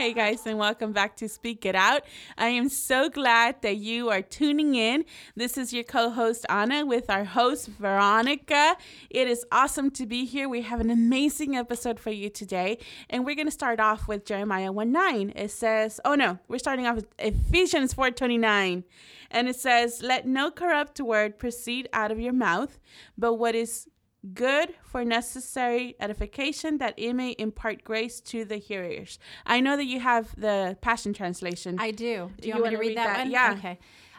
Hey guys, and welcome back to Speak It Out. I am so glad that you are tuning in. This is your co host Anna with our host Veronica. It is awesome to be here. We have an amazing episode for you today, and we're going to start off with Jeremiah 1 9. It says, Oh no, we're starting off with Ephesians 4 29. And it says, Let no corrupt word proceed out of your mouth, but what is good for necessary edification that it may impart grace to the hearers. I know that you have the Passion Translation. I do. Do you, You want me to read, read that, that? one? Yeah. Okay.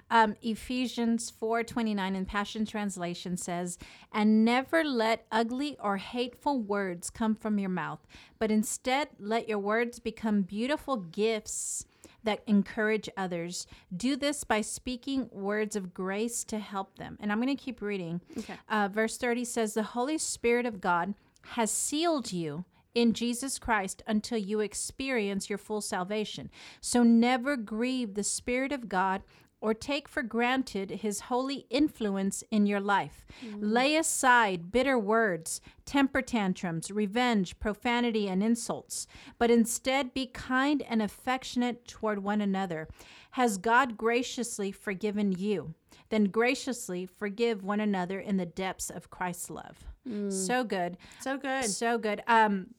Um, Ephesians 4:29 in Passion Translation says, "And never let ugly or hateful words come from your mouth, but instead let your words become beautiful gifts that encourage others. Do this by speaking words of grace to help them." And I'm going to keep reading. Okay. Uh, verse 30 says, The Holy Spirit of God has sealed you in Jesus Christ until you experience your full salvation. So never grieve the Spirit of God or take for granted his holy influence in your life. Lay aside bitter words, temper tantrums, revenge, profanity, and insults, but instead be kind and affectionate toward one another. Has God graciously forgiven you? Then graciously forgive one another in the depths of Christ's love. So good. so good. So good. Um,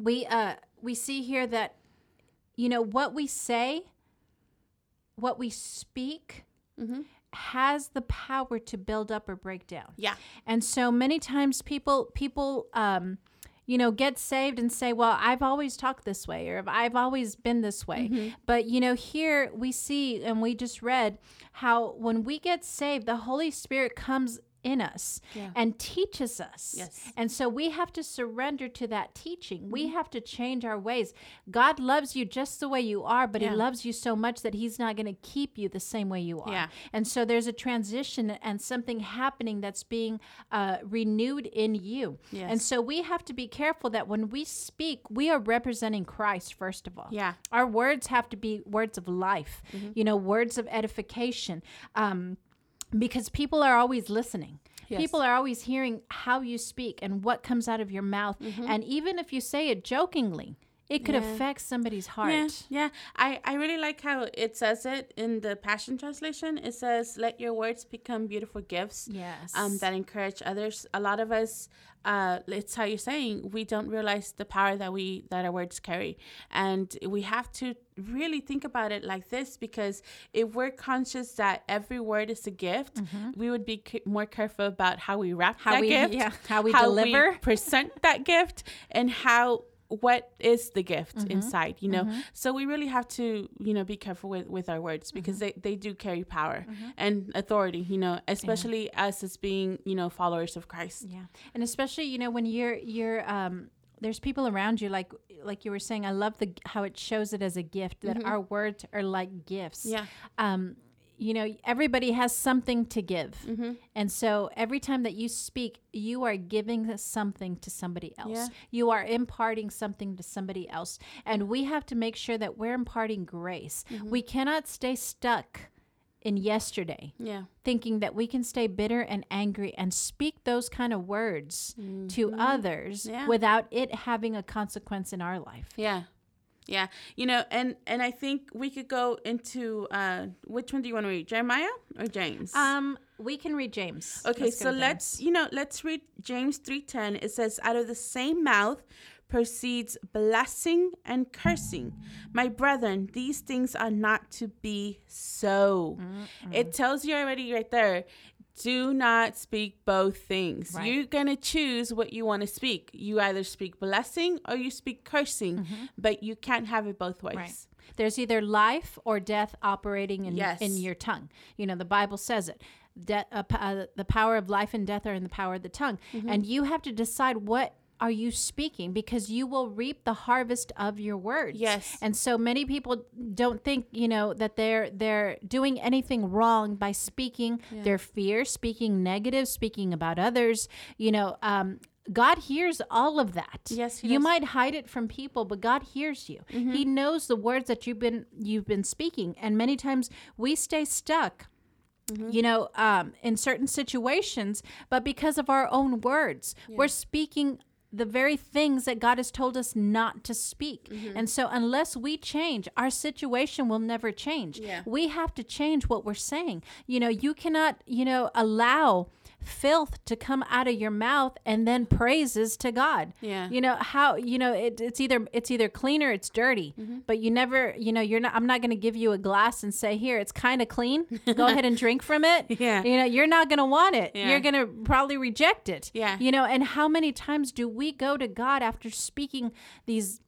we uh we see here that you know what we say, what we speak, has the power to build up or break down. Yeah. And so many times people people um you know get saved and say, "Well, I've always talked this way or I've always been this way." But you know, here we see and we just read how when we get saved, the Holy Spirit comes in us Yeah. and teaches us. Yes. And so we have to surrender to that teaching. We have to change our ways. God loves you just the way you are, but Yeah. he loves you so much that he's not going to keep you the same way you are. Yeah. And so there's a transition and something happening that's being uh, renewed in you. Yes. And so we have to be careful that when we speak, we are representing Christ, first of all. Yeah. Our words have to be words of life, you know, words of edification. Um, because people are always listening. Yes. People are always hearing how you speak and what comes out of your mouth. Mm-hmm. And even if you say it jokingly, it could Mm-hmm. Yeah. affect somebody's heart. Yeah, yeah. I, I really like how it says it in the Passion Translation. It says, "Let your words become beautiful gifts." Yes. Um, that encourage others. A lot of us, uh, it's how you're saying, we don't realize the power that we that our words carry, and we have to really think about it like this because if we're conscious that every word is a gift, we would be c- more careful about how we wrap Mm-hmm. How that we- gift, yeah, how we deliver. present that gift, and how what is the gift Mm-hmm. inside you know so we really have to you know be careful with with our words because Mm-hmm. they, they do carry power and authority you know especially us as being you know followers of christ Yeah, and especially you know when you're you're um, there's people around you like like you were saying. I love the how it shows it as a gift that our words are like gifts. Yeah. Um, you know, everybody has something to give, Mm-hmm. and so every time that you speak, you are giving something to somebody else. Yeah. You are imparting something to somebody else, and we have to make sure that we're imparting grace. Mm-hmm. We cannot stay stuck in yesterday yeah thinking that we can stay bitter and angry and speak those kind of words to others Mm-hmm. Yeah. without it having a consequence in our life. yeah yeah you know and and i think we could go into uh which one do you want to read jeremiah or james Um, we can read James. Okay, Let's so let's you know let's read James three ten. It says, "Out of the same mouth proceeds blessing and cursing. My brethren, these things are not to be so." It tells you already right there. Do not speak both things. Right. You're gonna choose what you want to speak. You either speak blessing or you speak cursing, but you can't have it both ways. Right. There's either life or death operating in, Yes. in your tongue. You know, the Bible says it. De- uh, uh, the power of life and death are in the power of the tongue. Mm-hmm. And you have to decide what are you speaking because you will reap the harvest of your words. Yes. And so many people don't think, you know, that they're they're doing anything wrong by speaking their fear, speaking negative, speaking about others, you know, um God hears all of that. Yes, he you does. Mm-hmm. might hide it from people, but God hears you. He knows the words that you've been you've been speaking, and many times we stay stuck. Mm-hmm. You know, um, in certain situations, but because of our own words, we're speaking the very things that God has told us not to speak. Mm-hmm. And so, unless we change, our situation will never change. Yeah. We have to change what we're saying. You know, you cannot, you know, allow filth to come out of your mouth and then praises to God. Yeah. You know how you know it, it's either it's either clean or it's dirty. Mm-hmm. But you never, you know, you're not. I'm not going to give you a glass and say, "Here, it's kind of clean. Go ahead and drink from it." Yeah. You know, you're not going to want it. Yeah. You're going to probably reject it. Yeah. You know, and how many times do we go to God after speaking these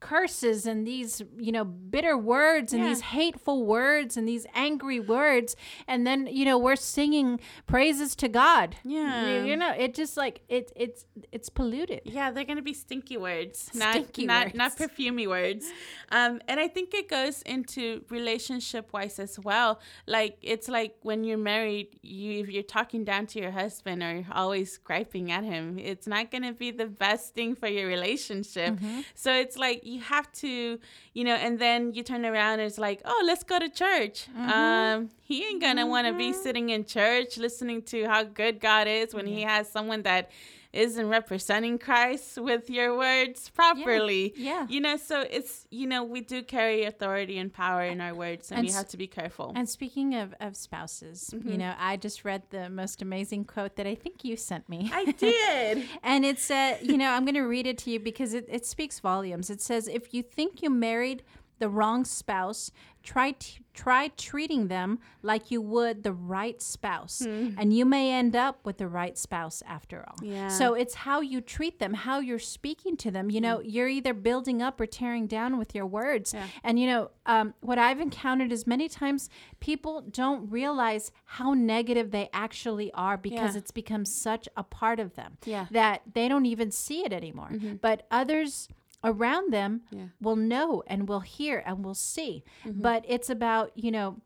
curses and these you know bitter words and Yeah. these hateful words and these angry words and then you know we're singing praises to god Yeah. you, you know it just like it it's it's polluted Yeah, they're gonna be stinky words, not Stinky not words. not perfumey words. Um, and I think it goes into relationship wise as well. Like it's like when you're married, you if you're talking down to your husband or always griping at him, it's not gonna be the best thing for your relationship. Mm-hmm. So it's like you have to, you know, and then you turn around and it's like, oh, let's go to church. Mm-hmm. Um, he ain't gonna want to be sitting in church listening to how good God is when he has someone that isn't representing Christ with your words properly. yeah. You know, so it's, you know, we do carry authority and power in our words and, And we have to be careful. and speaking of, of spouses Mm-hmm. you know i just read the most amazing quote that i think you sent me I did. And it said, you know, I'm going to read it to you because it, it speaks volumes. It says, if you think you married the wrong spouse, try t- try treating them like you would the right spouse, hmm. and you may end up with the right spouse after all. Yeah. So it's how you treat them, how you're speaking to them. You hmm. know, you're either building up or tearing down with your words. Yeah. And you know, um, what I've encountered is many times people don't realize how negative they actually are because Yeah. it's become such a part of them that they don't even see it anymore. Mm-hmm. But others around them Yeah. will know and will hear and will see. Mm-hmm. But it's about, you know,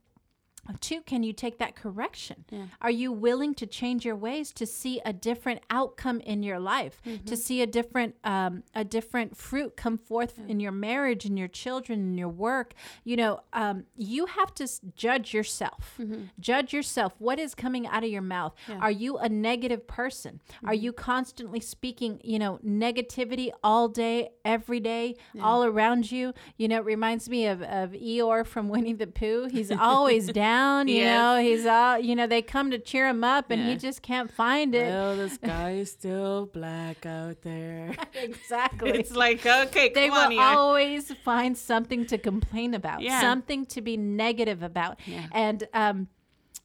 Two, can you take that correction? Yeah. Are you willing to change your ways to see a different outcome in your life, to see a different um, a different fruit come forth in your marriage, in your children, in your work? You know, um, you have to judge yourself. Judge yourself. What is coming out of your mouth? Are you a negative person? Are you constantly speaking, you know, negativity all day, every day, all around you? You know, it reminds me of, of Eeyore from Winnie the Pooh. He's always down, you Yes. know, he's all, you know, they come to cheer him up and he just can't find it. Well, the sky is still black out there. exactly. It's like, okay, they come will here. always find something to complain about, Yeah. something to be negative about. Yeah. And um,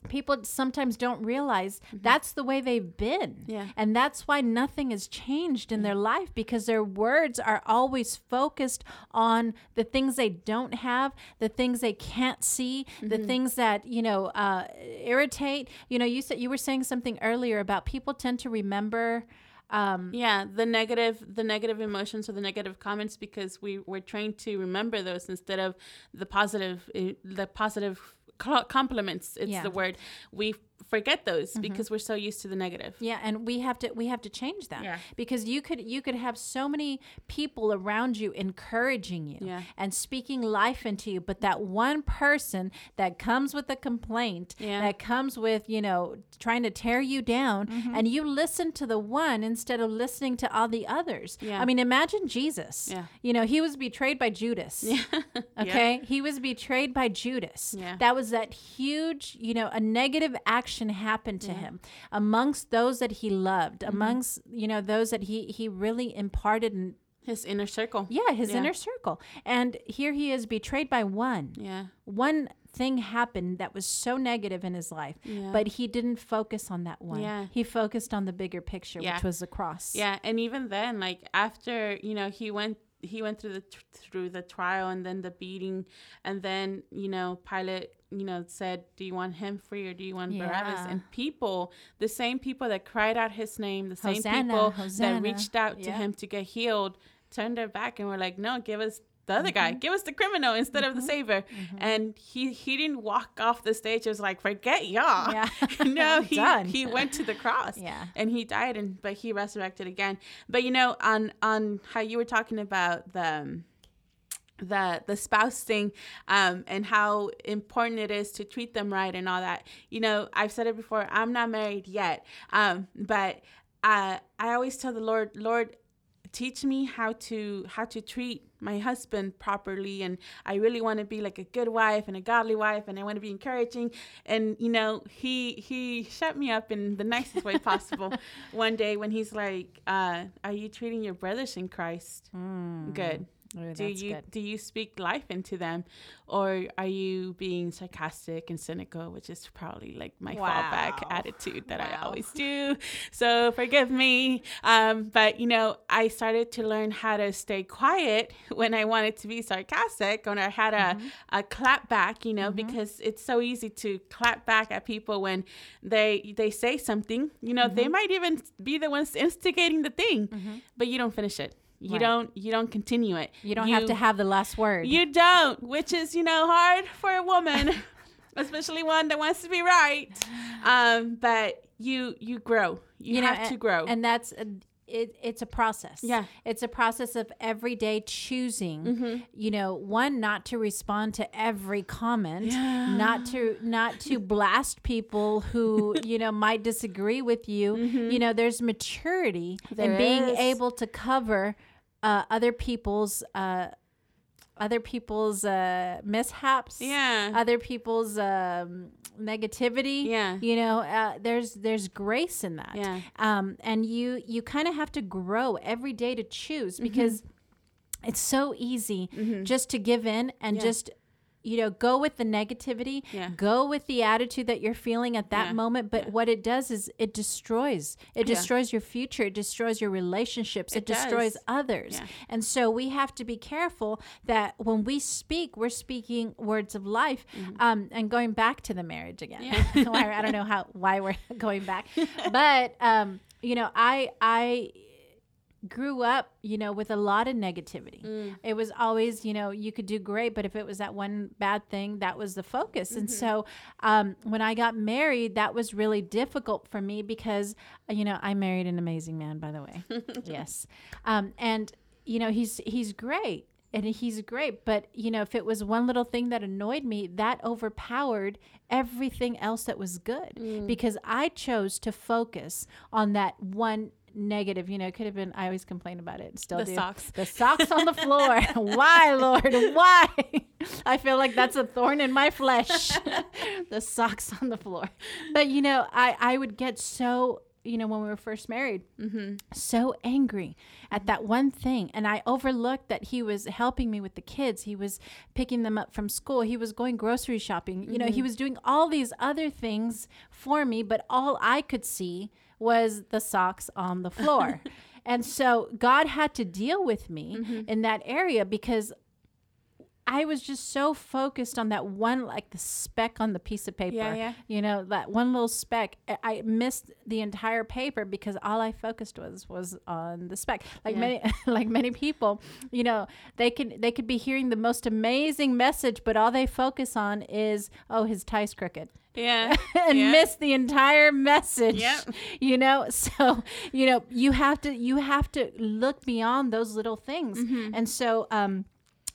people sometimes don't realize that's the way they've been. Mm-hmm. Yeah. And that's why nothing has changed in their life because their words are always focused on the things they don't have, the things they can't see, the Mm-hmm. things that, you know, uh, irritate. You know, you said you were saying something earlier about people tend to remember. Um, Yeah, the negative, the negative emotions or the negative comments because we were trained to remember those instead of the positive, eh, the positive compliments. It's Yeah. the word we forget those because we're so used to the negative. Yeah, and we have to we have to change that Yeah. because you could you could have so many people around you encouraging you Yeah. and speaking life into you, but that one person that comes with a complaint, Yeah. that comes with you know trying to tear you down, Mm-hmm. and you listen to the one instead of listening to all the others. Yeah. I mean, imagine Jesus. Yeah. You know, he was betrayed by Judas. Yeah. Okay, he was betrayed by Judas. Yeah. That was that huge, you know, a negative action happened to him amongst those that he loved, Mm-hmm. amongst, you know, those that he he really imparted and His inner circle. yeah, his Yeah. inner circle. And here he is betrayed by one. Yeah. One thing happened that was so negative in his life, Yeah. but he didn't focus on that one. Yeah. He focused on the bigger picture, Yeah. which was the cross. Yeah, and even then, like after you know he went he went through the tr- through the trial and then the beating, and then you know Pilate you know said, "Do you want him free or do you want Barabbas?" And people, the same people that cried out his name, the same Hosanna, people Hosanna. that reached out to Yeah. him to get healed, turned their back and were like, "No, give us." The other guy, Mm-hmm. give us the criminal instead of the savior, and he he didn't walk off the stage. It was like, forget y'all. Yeah. no, he he went to the cross Yeah. and he died and but he resurrected again but you know on on how you were talking about the um, the the spouse thing um and how important it is to treat them right and all that you know i've said it before i'm not married yet um but I I always tell the Lord, Lord, teach me how to how to treat my husband properly. And I really want to be like a good wife and a godly wife and I want to be encouraging. And you know he he shut me up in the nicest way possible one day when he's like uh, are you treating your brothers in Christ? Mm. good Ooh, do you good. do you speak life into them or are you being sarcastic and cynical which is probably like my fallback attitude that i always do. So forgive me. Um, but you know i started to learn how to stay quiet when i wanted to be sarcastic or i had a, Mm-hmm. a clap back you know because it's so easy to clap back at people when they they say something. You know Mm-hmm. they might even be the ones instigating the thing but you don't finish it you Right. don't you don't continue it You don't have to have the last word. you don't which is you know hard for a woman especially one that wants to be right um but you you grow you, have and, to grow and that's a, it, it's a process. Yeah. it's a process of every day choosing you know one not to respond to every comment not to not to blast people who you know might disagree with you. You know there's maturity There in being able to cover uh, other people's uh, other people's uh, mishaps yeah other people's um, negativity Yeah. you know uh, there's there's grace in that Yeah. um, and you you kind of have to grow every day to choose because it's so easy just to give in and Yeah. just you know go with the negativity Yeah. go with the attitude that you're feeling at that Yeah. moment but what it does is it destroys it Yeah. destroys your future it destroys your relationships it, It destroys others Yeah. and so we have to be careful that when we speak we're speaking words of life um, and going back to the marriage again Mm-hmm. Yeah. i don't know how why we're going back but um, you know i i grew up, you know, with a lot of negativity. Mm. It was always, you know, you could do great, but if it was that one bad thing, that was the focus. And Mm-hmm. so um, when I got married, that was really difficult for me because, you know, I married an amazing man, by the way. yes. Um, and, you know, he's he's great. And he's great, but you know, if it was one little thing that annoyed me, that overpowered everything else that was good Mm. because I chose to focus on that one negative. You know, it could have been. I always complain about it. Still The do. socks. The socks on the floor. Why, Lord? Why? I feel like that's a thorn in my flesh. the socks on the floor. But you know, I I would get so. You know, when we were first married, mm-hmm. so angry at that one thing. And I overlooked that he was helping me with the kids. He was picking them up from school. He was going grocery shopping. You know, he mm-hmm. was doing all these other things for me, but all I could see was the socks on the floor. and so God had to deal with me mm-hmm. in that area because I was just so focused on that one, like the speck on the piece of paper. Yeah, yeah. You know, that one little speck. I- I missed the entire paper because all I focused was was on the speck. Like Yeah. many, like many people, you know, they can they could be hearing the most amazing message, but all they focus on is, oh, his tie's crooked Yeah. and Yeah. miss the entire message. Yep. You know, so you know, you have to you have to look beyond those little things. Mm-hmm. And so um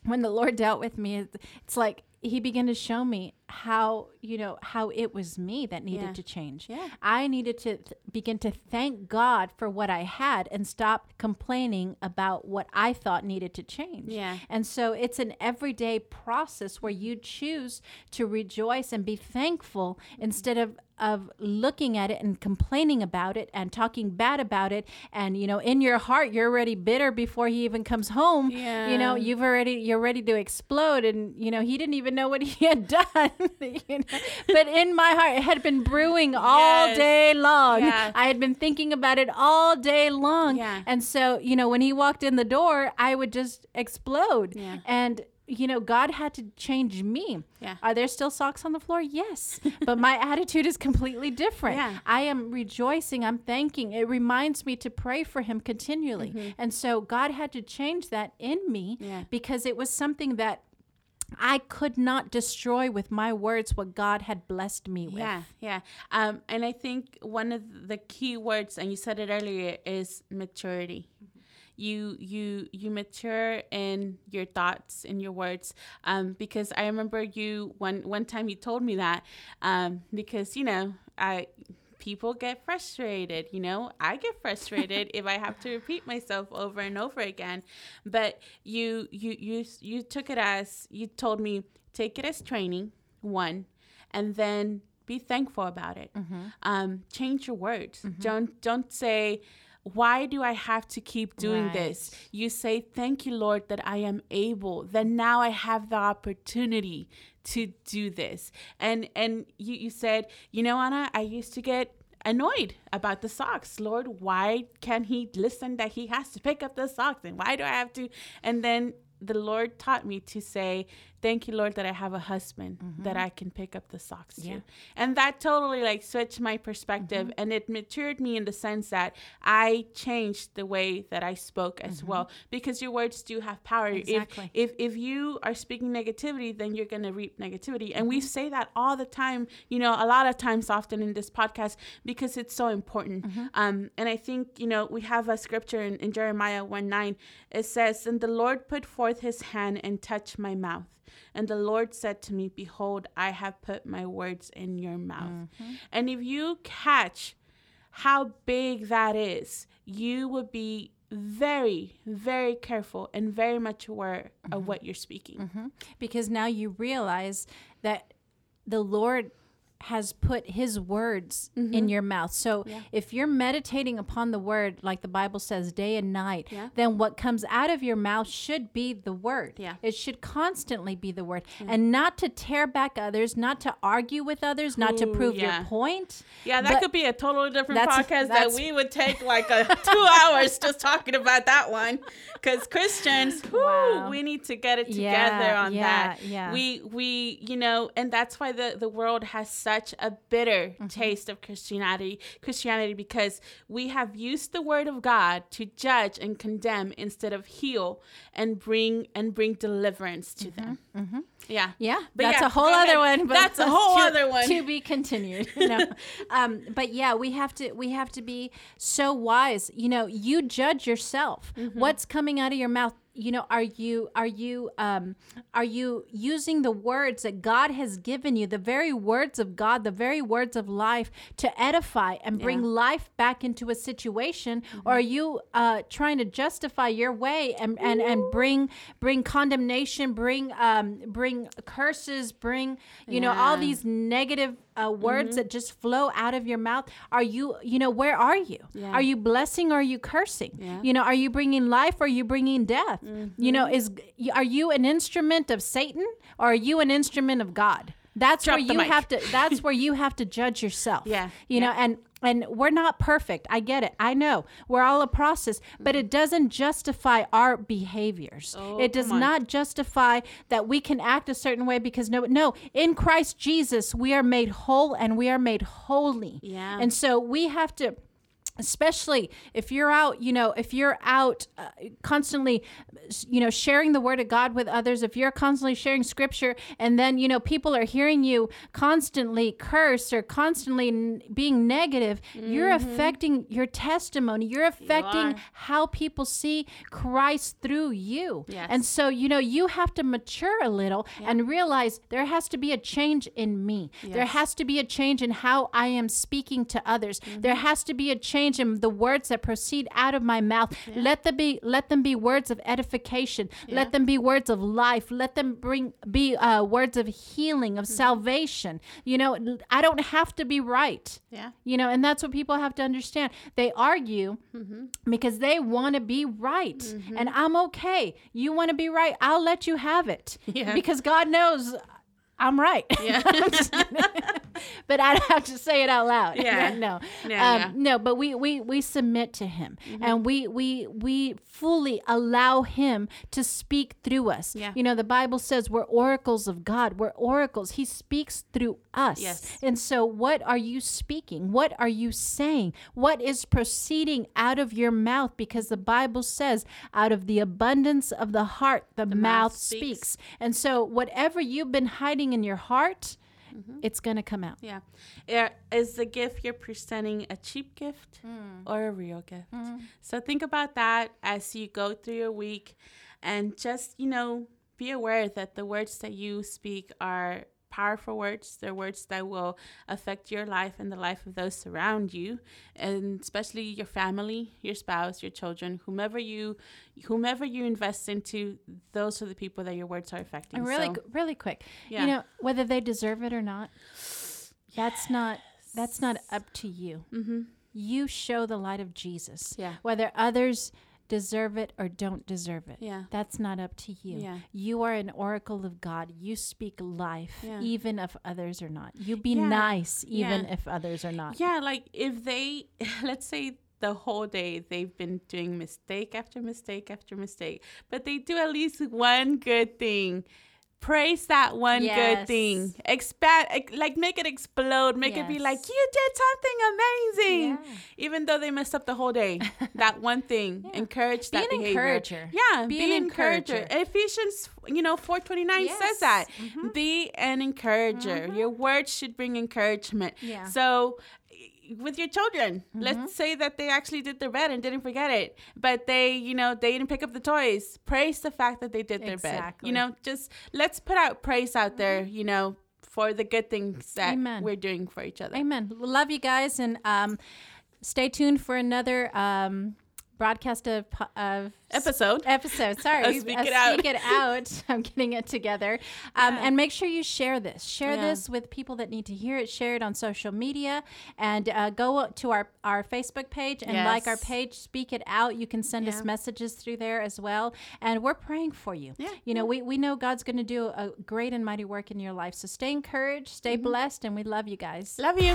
when the Lord dealt with me, it's like he began to show me how, you know, how it was me that needed Yeah. to change. Yeah. I needed to th- begin to thank God for what I had and stop complaining about what I thought needed to change. Yeah. And so it's an everyday process where you choose to rejoice and be thankful mm-hmm. instead of of looking at it and complaining about it and talking bad about it and you know in your heart you're already bitter before he even comes home you know you've already you're ready to explode and you know he didn't even know what he had done you know? but in my heart it had been brewing all Yes. day long Yeah. i had been thinking about it all day long Yeah. and so you know when he walked in the door i would just explode Yeah. and you know god had to change me Yeah. are there still socks on the floor yes but my attitude is completely different Yeah. i am rejoicing i'm thanking it reminds me to pray for him continually and so god had to change that in me Mm-hmm. Yeah. because it was something that I could not destroy with my words what God had blessed me with. Yeah, yeah. Um, and I think one of the key words, and you said it earlier, is maturity. You you you mature in your thoughts in your words. Um, because I remember you one one time you told me that. Um, because you know I people get frustrated. You know, I get frustrated if I have to repeat myself over and over again. But you you you you took it as you told me take it as training one, and then be thankful about it. Um, change your words. Don't don't say why do I have to keep doing Right. this? You say, Thank you, Lord, that I am able. That now I have the opportunity to do this. And and you, you said, you know, Anna, I used to get annoyed about the socks. Lord, why can't he listen that he has to pick up the socks? And why do I have to? And then the Lord taught me to say, Thank you, Lord, that I have a husband that mm-hmm. I can pick up the socks Yeah. to. And that totally like switched my perspective mm-hmm. and it matured me in the sense that I changed the way that I spoke as mm-hmm. well because your words do have power. Exactly. If if if you are speaking negativity, then you're going to reap negativity. And we say that all the time, you know, a lot of times often in this podcast because it's so important. Um and I think, you know, we have a scripture in, in Jeremiah 1 9. It says, And the Lord put forth his hand and touched my mouth. And the Lord said to me, Behold, I have put my words in your mouth. Mm-hmm. And if you catch how big that is, you would be very, very careful and very much aware of mm-hmm. what you're speaking. Mm-hmm. because now you realize that the Lord has put his words Mm-hmm. in your mouth. So if you're meditating upon the word like the Bible says day and night, Yeah. then what comes out of your mouth should be the word. Yeah. It should constantly be the word and not to tear back others, not to argue with others, not to prove yeah. your point. Yeah, that But- could be a totally different That's- podcast that we would take like a two hours just talking about that one. Because Christians, whew, Wow. we need to get it together Yeah, on yeah, that. yeah. We we you know, and that's why the the world has such a bitter Mm-hmm. taste of Christianity. Christianity because we have used the word of God to judge and condemn instead of heal and bring and bring deliverance to them. Yeah. Mm-hmm. Yeah, But that's yeah, a whole other one. But That's a whole to- other one. to be continued. no, um, but yeah, we have to we have to be so wise. You know, you judge yourself. Mm-hmm. What's coming out of your mouth? You know, are you are you um, are you using the words that God has given you, the very words of God, the very words of life, to edify and bring Yeah. life back into a situation, or are you uh, trying to justify your way and and, and bring bring condemnation, bring um, bring curses, bring you know all these negative uh, words that just flow out of your mouth? Are you you know where are you? Yeah. Are you blessing or are you cursing? Yeah. You know, are you bringing life or are you bringing death? You know, Mm-hmm. is are you an instrument of Satan or are you an instrument of God? That's Drop where you mic. have to. That's where you have to judge yourself. Yeah, You know, and and we're not perfect. I get it. I know we're all a process, but it doesn't justify our behaviors. Oh, it does not justify that we can act a certain way because no, no. In Christ Jesus, we are made whole and we are made holy. Yeah. And so we have to especially if you're out you know if you're out uh, constantly you know sharing the word of god with others if you're constantly sharing scripture and then you know people are hearing you constantly curse or constantly n- being negative you're affecting your testimony. You're affecting are. how people see christ through you. Yes. and so you know you have to mature a little and realize there has to be a change in me. There has to be a change in how i am speaking to others. There has to be a change in the words that proceed out of my mouth. Let them be let them be words of edification. Let them be words of life. Let them bring be uh, words of healing of hmm. salvation. You know I don't have to be right. Yeah. you know and that's what people have to understand. They argue mm-hmm. because they want to be right. Mm-hmm. And i'm okay. You want to be right i'll let you have it. Yeah. because god knows i'm right Yeah. but i don't have to say it out loud Yeah. no Yeah, um, yeah. no but we we we submit to him and we we we fully allow him to speak through us Yeah. you know the bible says we're oracles of god we're oracles he speaks through us Yes. and so, what are you speaking? What are you saying? What is proceeding out of your mouth? Because the Bible says, out of the abundance of the heart, the, mouth, mouth speaks. speaks. And so, whatever you've been hiding in your heart, Mm-hmm. it's going to come out. Yeah. Yeah. Is the gift you're presenting a cheap gift mm. or a real gift? Mm. So think about that as you go through your week and just, you know, be aware that the words that you speak are powerful words. They're words that will affect your life and the life of those around you, and especially your family, your spouse, your children, whomever you, whomever you invest into. Those are the people that your words are affecting. And really, So, really quick. Yeah. You know, whether they deserve it or not, that's not that's not up to you. mhm. You show the light of Jesus. Yeah. Whether others deserve it or don't deserve it. Yeah. That's not up to you. Yeah. You are an oracle of God. You speak life, Yeah. even if others are not. You be Yeah. nice, even Yeah. if others are not. Yeah, like if they, let's say the whole day they've been doing mistake after mistake after mistake, but they do at least one good thing. Praise that one Yes. good thing. Expand, like make it explode. Make it be like you did something amazing, Yeah. even though they messed up the whole day. that one thing, Yeah. encourage Be that an behavior. encourager. Yeah, Be be, an encourager. encourager. Ephesians, you know, four twenty nine Yes. says that. Mhm. Be an encourager. Your words should bring encouragement. Yeah. So, with your children, Mm-hmm. let's say that they actually did their bed and didn't forget it, but they, you know, they didn't pick up the toys. Praise the fact that they did their bed. You know, just let's put out praise out there. You know, for the good things that Amen. we're doing for each other. Amen. Love you guys, and um, stay tuned for another um, broadcast of, of Episode. episode. Sorry, Of Speak It Out. Speak it out. I'm getting it together. Um, Yeah. And make sure you share this. Share Yeah. this with people that need to hear it. Share it on social media, and uh, go to our our Facebook page and like our page. Speak it out. You can send us messages through there as well, and we're praying for you. Yeah, You know, we we know God's going to do a great and mighty work in your life. So stay encouraged, stay Mm-hmm. blessed, and we love you guys. Love you.